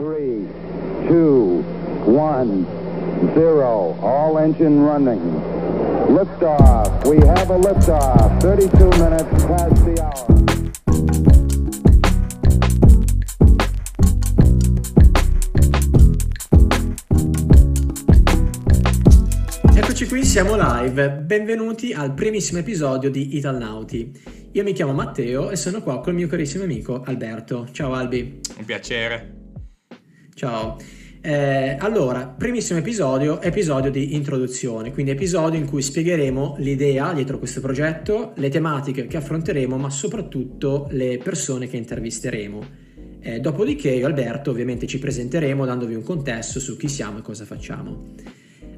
three, two, one, zero. All engine running. Liftoff. We have a liftoff. 32 minutes past the hour. Eccoci qui, siamo live. Benvenuti al primissimo episodio di Italnauti. Io mi chiamo Matteo e sono qua col mio carissimo amico Alberto. Ciao Albi. Un piacere. Ciao. Eh, allora, primissimo episodio, episodio di introduzione, quindi episodio in cui spiegheremo l'idea dietro questo progetto, le tematiche che affronteremo, ma soprattutto le persone che intervisteremo. Eh, dopodiché io e Alberto ovviamente ci presenteremo dandovi un contesto su chi siamo e cosa facciamo.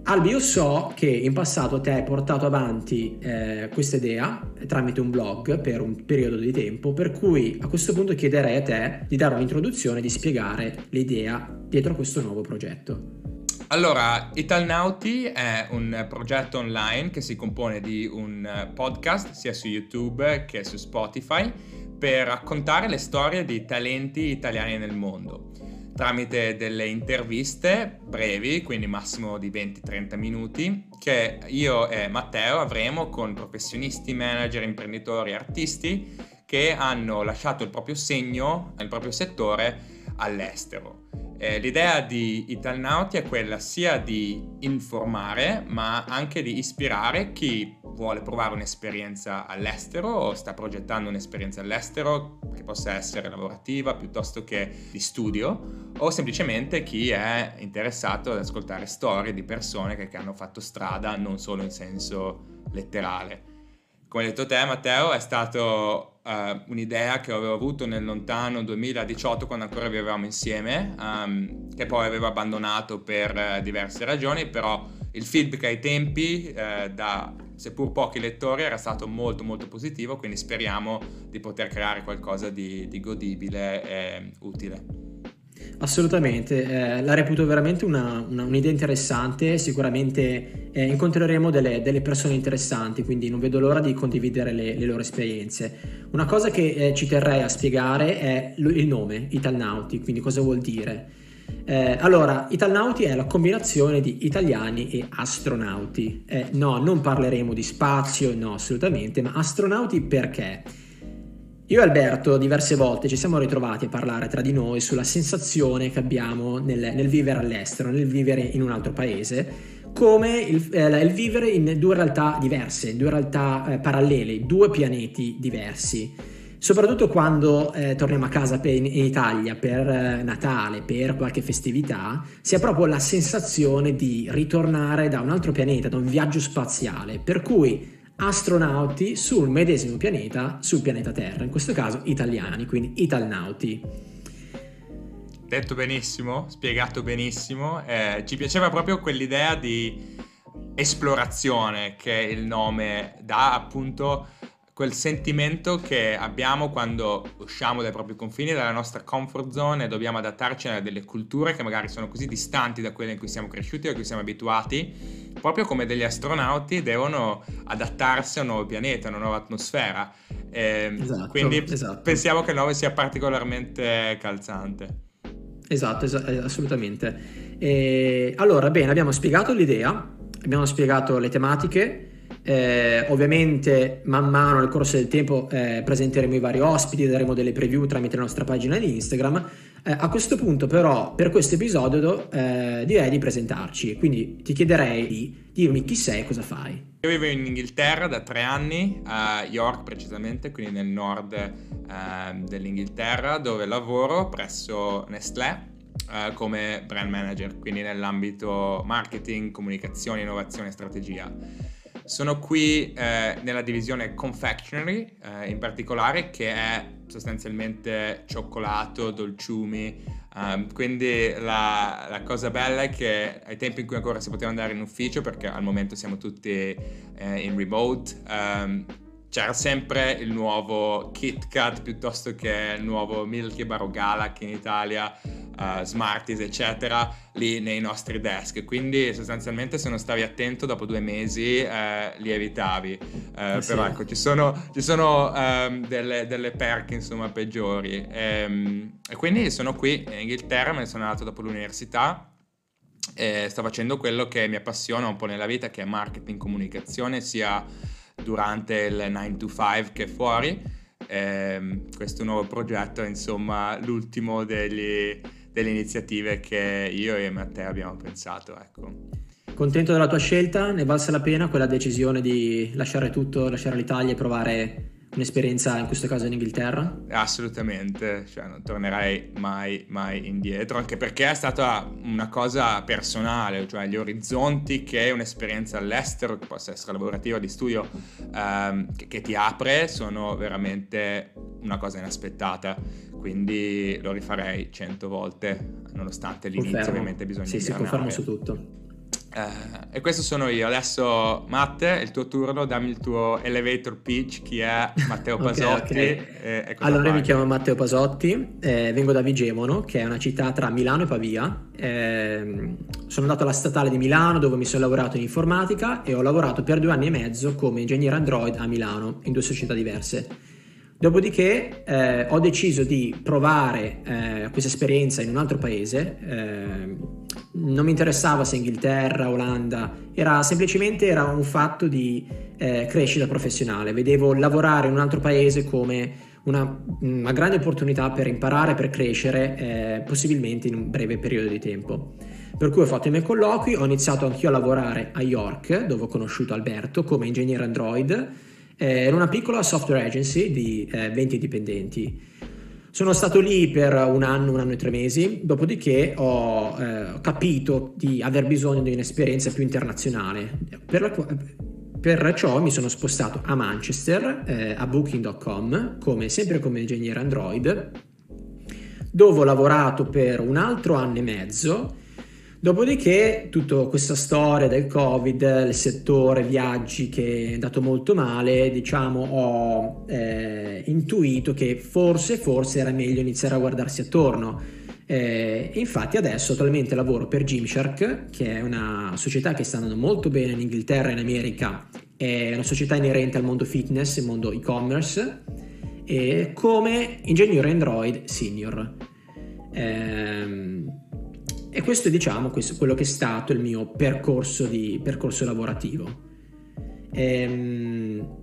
Albi, io so che in passato te hai portato avanti eh, questa idea tramite un blog per un periodo di tempo, per cui a questo punto chiederei a te di dare un'introduzione, di spiegare l'idea dietro a questo nuovo progetto. Allora, Italnauti è un progetto online che si compone di un podcast sia su YouTube che su Spotify per raccontare le storie di talenti italiani nel mondo tramite delle interviste brevi, quindi massimo di 20-30 minuti, che io e Matteo avremo con professionisti, manager, imprenditori, artisti che hanno lasciato il proprio segno nel proprio settore all'estero. Eh, l'idea di Italnauti è quella sia di informare, ma anche di ispirare chi vuole provare un'esperienza all'estero o sta progettando un'esperienza all'estero, che possa essere lavorativa piuttosto che di studio, o semplicemente chi è interessato ad ascoltare storie di persone che, che hanno fatto strada non solo in senso letterale. Come hai detto te, Matteo, è stato uh, un'idea che avevo avuto nel lontano 2018 quando ancora vivevamo insieme, um, che poi avevo abbandonato per uh, diverse ragioni, però il feedback ai tempi uh, da seppur pochi lettori era stato molto molto positivo, quindi speriamo di poter creare qualcosa di, di godibile e utile. Assolutamente, eh, la reputo veramente una, una, un'idea interessante, sicuramente eh, incontreremo delle, delle, persone interessanti, quindi non vedo l'ora di condividere le, le loro esperienze. Una cosa che eh, ci terrei a spiegare è il nome, Italnauti, quindi cosa vuol dire. Eh, allora, Italnauti è la combinazione di italiani e astronauti. Eh, no, non parleremo di spazio, no, assolutamente, ma astronauti perché? Io e Alberto diverse volte ci siamo ritrovati a parlare tra di noi sulla sensazione che abbiamo nel, nel vivere all'estero, nel vivere in un altro paese, come il, eh, il vivere in due realtà diverse, due realtà eh, parallele, due pianeti diversi. Soprattutto quando eh, torniamo a casa per, in, in, Italia per eh, Natale, per qualche festività, si ha proprio la sensazione di ritornare da un altro pianeta, da un viaggio spaziale. Per cui astronauti sul medesimo pianeta, sul pianeta Terra, in questo caso italiani, quindi italnauti. Detto benissimo, spiegato benissimo, eh, ci piaceva proprio quell'idea di esplorazione che il nome dà appunto quel sentimento che abbiamo quando usciamo dai propri confini, dalla nostra comfort zone e dobbiamo adattarci a delle culture che magari sono così distanti da quelle in cui siamo cresciuti o a cui siamo abituati, proprio come degli astronauti devono adattarsi a un nuovo pianeta, a una nuova atmosfera. E esatto, quindi esatto. pensiamo che il nome sia particolarmente calzante. Esatto, es- assolutamente. E allora, bene, abbiamo spiegato l'idea, abbiamo spiegato le tematiche eh, ovviamente man mano nel corso del tempo eh, presenteremo i vari ospiti, daremo delle preview tramite la nostra pagina di Instagram. Eh, a questo punto però per questo episodio eh, direi di presentarci, quindi ti chiederei di dirmi chi sei e cosa fai. Io vivo in Inghilterra da tre anni, a York precisamente, quindi nel nord ehm, dell'Inghilterra, dove lavoro presso Nestlé Uh, come brand manager, quindi nell'ambito marketing, comunicazione, innovazione e strategia. Sono qui eh, nella divisione confectionery eh, in particolare che è sostanzialmente cioccolato, dolciumi, um, quindi la, la, cosa bella è che ai tempi in cui ancora si poteva andare in ufficio perché al momento siamo tutti eh, in remote, um, c'era sempre il nuovo Kit Kat piuttosto che il nuovo Milky Bar o Galac in Italia, uh, Smarties eccetera, lì nei nostri desk. Quindi sostanzialmente se non stavi attento dopo due mesi eh, li evitavi. Eh, sì. Però ecco, ci sono, ci sono um, delle, delle, perche insomma peggiori. E, um, e quindi sono qui in Inghilterra, me ne sono andato dopo l'università e sto facendo quello che mi appassiona un po' nella vita, che è marketing, comunicazione, sia durante il 9 to 5 che fuori. Eh, questo nuovo progetto è insomma l'ultimo degli, delle iniziative che io e Matteo abbiamo pensato. Ecco. Contento della tua scelta? Ne valse la pena quella decisione di lasciare tutto, lasciare l'Italia e provare un'esperienza in questo caso in Inghilterra? Assolutamente, cioè non tornerei mai, mai indietro, anche perché è stata una cosa personale, cioè gli orizzonti che un'esperienza all'estero, che possa essere lavorativa, di studio, ehm, che, che ti apre, sono veramente una cosa inaspettata, quindi lo rifarei cento volte, nonostante l'inizio confermo. ovviamente bisogna... Sì, sì, confermo su tutto. Eh, e questo sono io. Adesso, Matte, è il tuo turno. Dammi il tuo elevator pitch. Chi è Matteo Pasotti? okay, okay. allora, fai? mi chiamo Matteo Pasotti, eh, vengo da Vigemono, che è una città tra Milano e Pavia. Eh, sono andato alla statale di Milano, dove mi sono lavorato in informatica e ho lavorato per due anni e mezzo come ingegnere Android a Milano, in due società diverse. Dopodiché eh, ho deciso di provare eh, questa esperienza in un altro paese, eh, non mi interessava se Inghilterra, Olanda, era semplicemente era un fatto di eh, crescita professionale, vedevo lavorare in un altro paese come una, una grande opportunità per imparare, per crescere, eh, possibilmente in un breve periodo di tempo. Per cui ho fatto i miei colloqui, ho iniziato anch'io a lavorare a York, dove ho conosciuto Alberto come ingegnere Android, eh, era una piccola software agency di eh, 20 dipendenti. Sono stato lì per un anno, un anno e tre mesi, dopodiché ho eh, capito di aver bisogno di un'esperienza più internazionale. Per, la, per ciò mi sono spostato a Manchester, eh, a Booking.com, come, sempre come ingegnere Android, dove ho lavorato per un altro anno e mezzo Dopodiché tutta questa storia del Covid, il settore viaggi che è andato molto male, diciamo ho eh, intuito che forse, forse era meglio iniziare a guardarsi attorno. Eh, infatti adesso attualmente lavoro per Gymshark, che è una società che sta andando molto bene in Inghilterra e in America, è una società inerente al mondo fitness, al mondo e-commerce, e come ingegnere Android senior. Eh, e questo è diciamo questo, quello che è stato il mio percorso, di, percorso lavorativo. Ehm,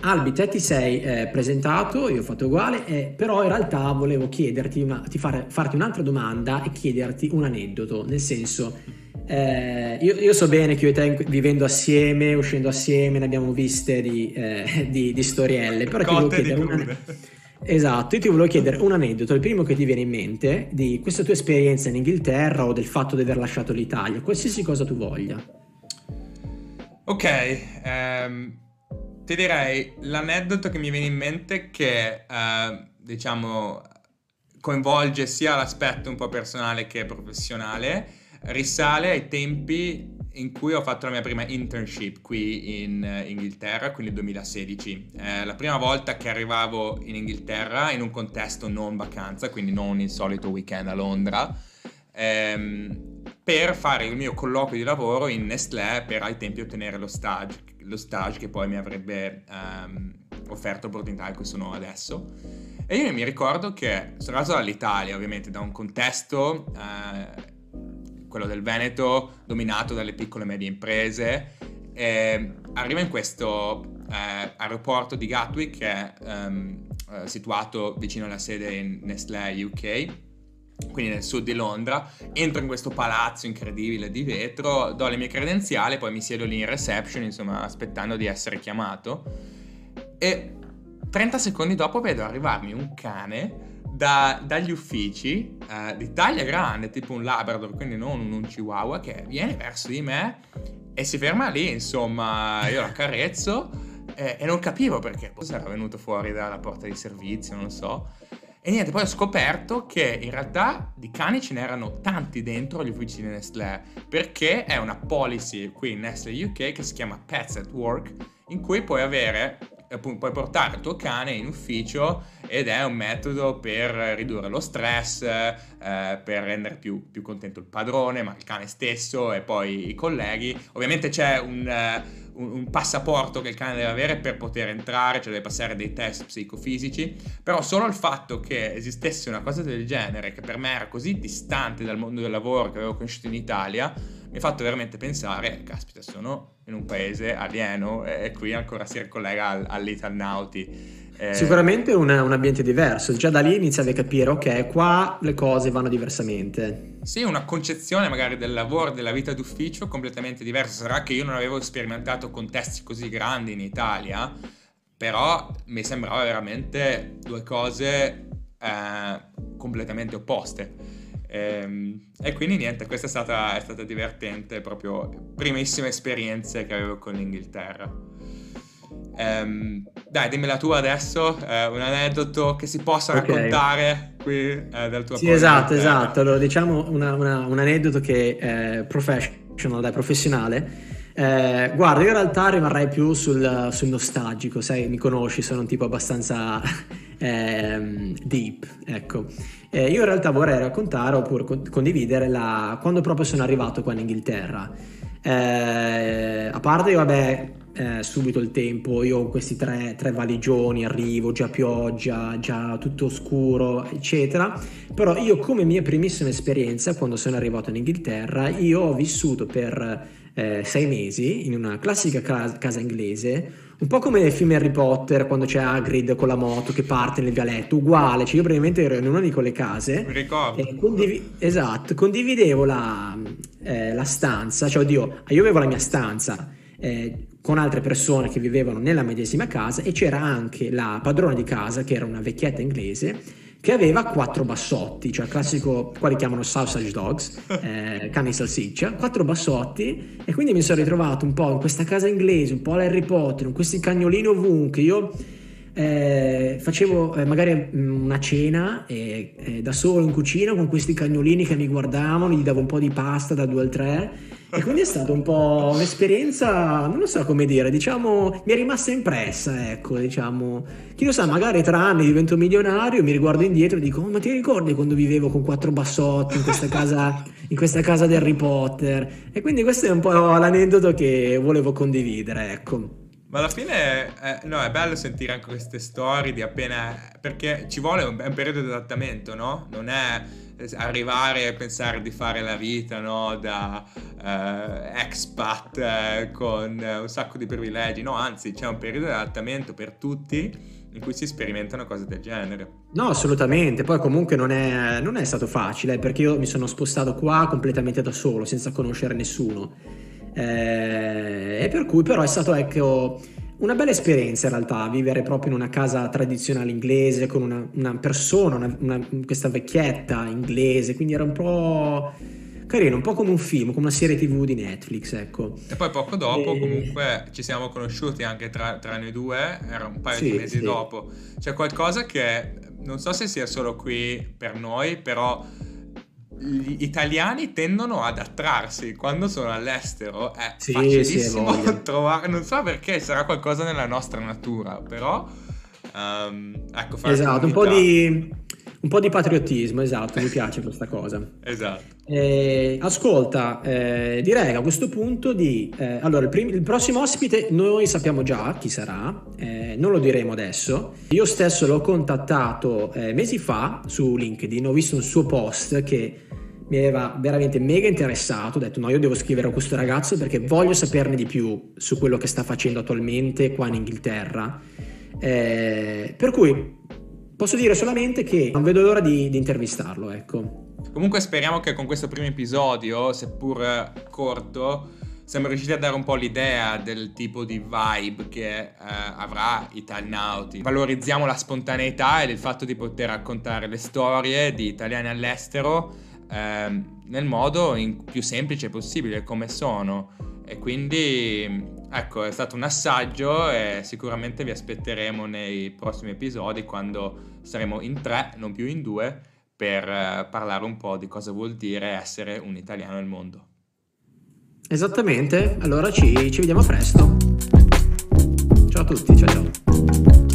Albi, te ti sei eh, presentato, io ho fatto uguale, eh, però in realtà volevo chiederti una, fare, farti un'altra domanda e chiederti un aneddoto, nel senso, eh, io, io, so bene che io e te vivendo assieme, uscendo assieme, ne abbiamo viste di, eh, di, di storielle, però Cotte ti volevo chiedere una... Esatto, io ti volevo chiedere un aneddoto, il primo che ti viene in mente di questa tua esperienza in Inghilterra o del fatto di aver lasciato l'Italia, qualsiasi cosa tu voglia. Ok, ehm, ti direi l'aneddoto che mi viene in mente che eh, diciamo coinvolge sia l'aspetto un po' personale che professionale, risale ai tempi in cui ho fatto la mia prima internship qui in uh, Inghilterra, quindi 2016. È la prima volta che arrivavo in Inghilterra in un contesto non vacanza, quindi non il solito weekend a Londra, ehm, per fare il mio colloquio di lavoro in Nestlé per ai tempi ottenere lo stage, lo stage che poi mi avrebbe um, offerto l'opportunità in cui sono adesso. E io mi ricordo che sono arrivato dall'Italia, ovviamente da un contesto... Uh, quello del Veneto, dominato dalle piccole e medie imprese. E arriva in questo eh, aeroporto di Gatwick che è um, eh, situato vicino alla sede in Nestlé UK, quindi nel sud di Londra. Entro in questo palazzo incredibile di vetro, do le mie credenziali, poi mi siedo lì in reception, insomma, aspettando di essere chiamato. E 30 secondi dopo vedo arrivarmi un cane da, dagli uffici eh, di taglia grande, tipo un Labrador, quindi non un Chihuahua, che viene verso di me e si ferma lì, insomma, io la carezzo eh, e non capivo perché, forse era venuto fuori dalla porta di servizio, non so. E niente, poi ho scoperto che in realtà di cani ce n'erano tanti dentro gli uffici di Nestlé, perché è una policy qui in Nestlé UK che si chiama Pets at Work, in cui puoi avere puoi portare il tuo cane in ufficio ed è un metodo per ridurre lo stress, eh, per rendere più, più, contento il padrone, ma il cane stesso e poi i colleghi. Ovviamente c'è un, uh, un, un, passaporto che il cane deve avere per poter entrare, cioè deve passare dei test psicofisici, però solo il fatto che esistesse una cosa del genere, che per me era così distante dal mondo del lavoro che avevo conosciuto in Italia, mi ha fatto veramente pensare, caspita, sono in un paese alieno e qui ancora si ricollega al, all'Italnauti. Eh... Sicuramente un, un, ambiente diverso, già da lì iniziavi a capire, ok, qua le cose vanno diversamente. Sì, una concezione magari del lavoro, della vita d'ufficio completamente diversa. Sarà che io non avevo sperimentato contesti così grandi in Italia, però mi sembrava veramente due cose eh, completamente opposte. E, ehm, e, quindi niente, questa è stata, è stata divertente, proprio primissime esperienze che avevo con l'Inghilterra. Um, dai, dimmi la tua adesso, eh, un aneddoto che si possa okay. raccontare qui eh, del tuo Sì, esatto, esatto. Allora, diciamo una, una, un aneddoto che è professional, dai, professionale. Eh, guarda, io in realtà rimarrei più sul, sul, nostalgico, sai, mi conosci, sono un tipo abbastanza ehm, deep, ecco. Eh, io in realtà vorrei raccontare oppure condividere la... quando proprio sono arrivato qua in Inghilterra. Eh, a parte, vabbè, eh, subito il tempo, io ho questi tre, tre, valigioni, arrivo, già pioggia, già tutto scuro, eccetera. Però io come mia primissima esperienza, quando sono arrivato in Inghilterra, io ho vissuto per eh, sei mesi in una classica casa, casa, inglese, un po' come nel film Harry Potter quando c'è Hagrid con la moto che parte nel vialetto, uguale, cioè io praticamente ero in una di quelle case. Mi ricordo. Condiv- esatto, condividevo la, eh, la, stanza, cioè oddio, io avevo la mia stanza. Eh, con altre persone che vivevano nella medesima casa e c'era anche la padrona di casa che era una vecchietta inglese che aveva quattro bassotti, cioè il classico, qua li chiamano sausage dogs, eh, cani salsiccia, quattro bassotti e quindi mi sono ritrovato un po' in questa casa inglese, un po' all'Harry Potter, con questi cagnolini ovunque, io eh, facevo eh, magari mm, una cena eh, da solo in cucina con questi cagnolini che mi guardavano, gli davo un po' di pasta da due al tre e quindi è stata un po' un'esperienza, non lo so come dire, diciamo, mi è rimasta impressa, ecco, diciamo. Chi lo sa, magari tra anni divento milionario, mi riguardo indietro e dico, oh, ma ti ricordi quando vivevo con quattro bassotti in questa casa, in questa casa di Harry Potter? E quindi questo è un po' l'aneddoto che volevo condividere, ecco. Ma alla fine eh, no, è bello sentire anche queste storie di appena... perché ci vuole un, un periodo di adattamento, no? Non è arrivare e pensare di fare la vita no? da uh, expat uh, con un sacco di privilegi, no, anzi c'è un periodo di adattamento per tutti in cui si sperimentano cose del genere. No, assolutamente, poi comunque non è, non è stato facile perché io mi sono spostato qua completamente da solo, senza conoscere nessuno. Eh, e per cui però è stato ecco una bella esperienza in realtà, vivere proprio in una casa tradizionale inglese con una, una persona, una, una, questa vecchietta inglese, quindi era un po' carino, un po' come un film, come una serie tv di Netflix, ecco. E poi poco dopo e... comunque ci siamo conosciuti anche tra, tra noi due, era un paio sì, di mesi sì. dopo. C'è qualcosa che non so se sia solo qui per noi, però gli italiani tendono ad attrarsi quando sono all'estero. È sì, facilissimo sì, trovare, non so perché, sarà qualcosa nella nostra natura, però um, ecco, esatto, un po, di, un po' di patriottismo, esatto, mi piace questa cosa. esatto. Eh, ascolta, eh, direi a questo punto di... Eh, allora, il, prim- il, prossimo ospite noi sappiamo già chi sarà, eh, non lo diremo adesso. Io stesso l'ho contattato eh, mesi fa su LinkedIn, ho visto un suo post che mi aveva veramente mega interessato, ho detto no, io devo scrivere a questo ragazzo perché voglio saperne di più su quello che sta facendo attualmente qua in Inghilterra. Eh, per cui posso dire solamente che non vedo l'ora di, di intervistarlo, ecco. Comunque speriamo che con questo primo episodio, seppur corto, siamo riusciti a dare un po' l'idea del tipo di vibe che eh, avrà Italnauti. Valorizziamo la spontaneità e il fatto di poter raccontare le storie di italiani all'estero ehm, nel modo più semplice possibile come sono. E quindi Ecco, è stato un assaggio e sicuramente vi aspetteremo nei prossimi episodi quando saremo in tre, non più in due, per eh, parlare un po' di cosa vuol dire essere un italiano nel mondo. Esattamente, allora ci, ci vediamo presto. Ciao a tutti, ciao ciao.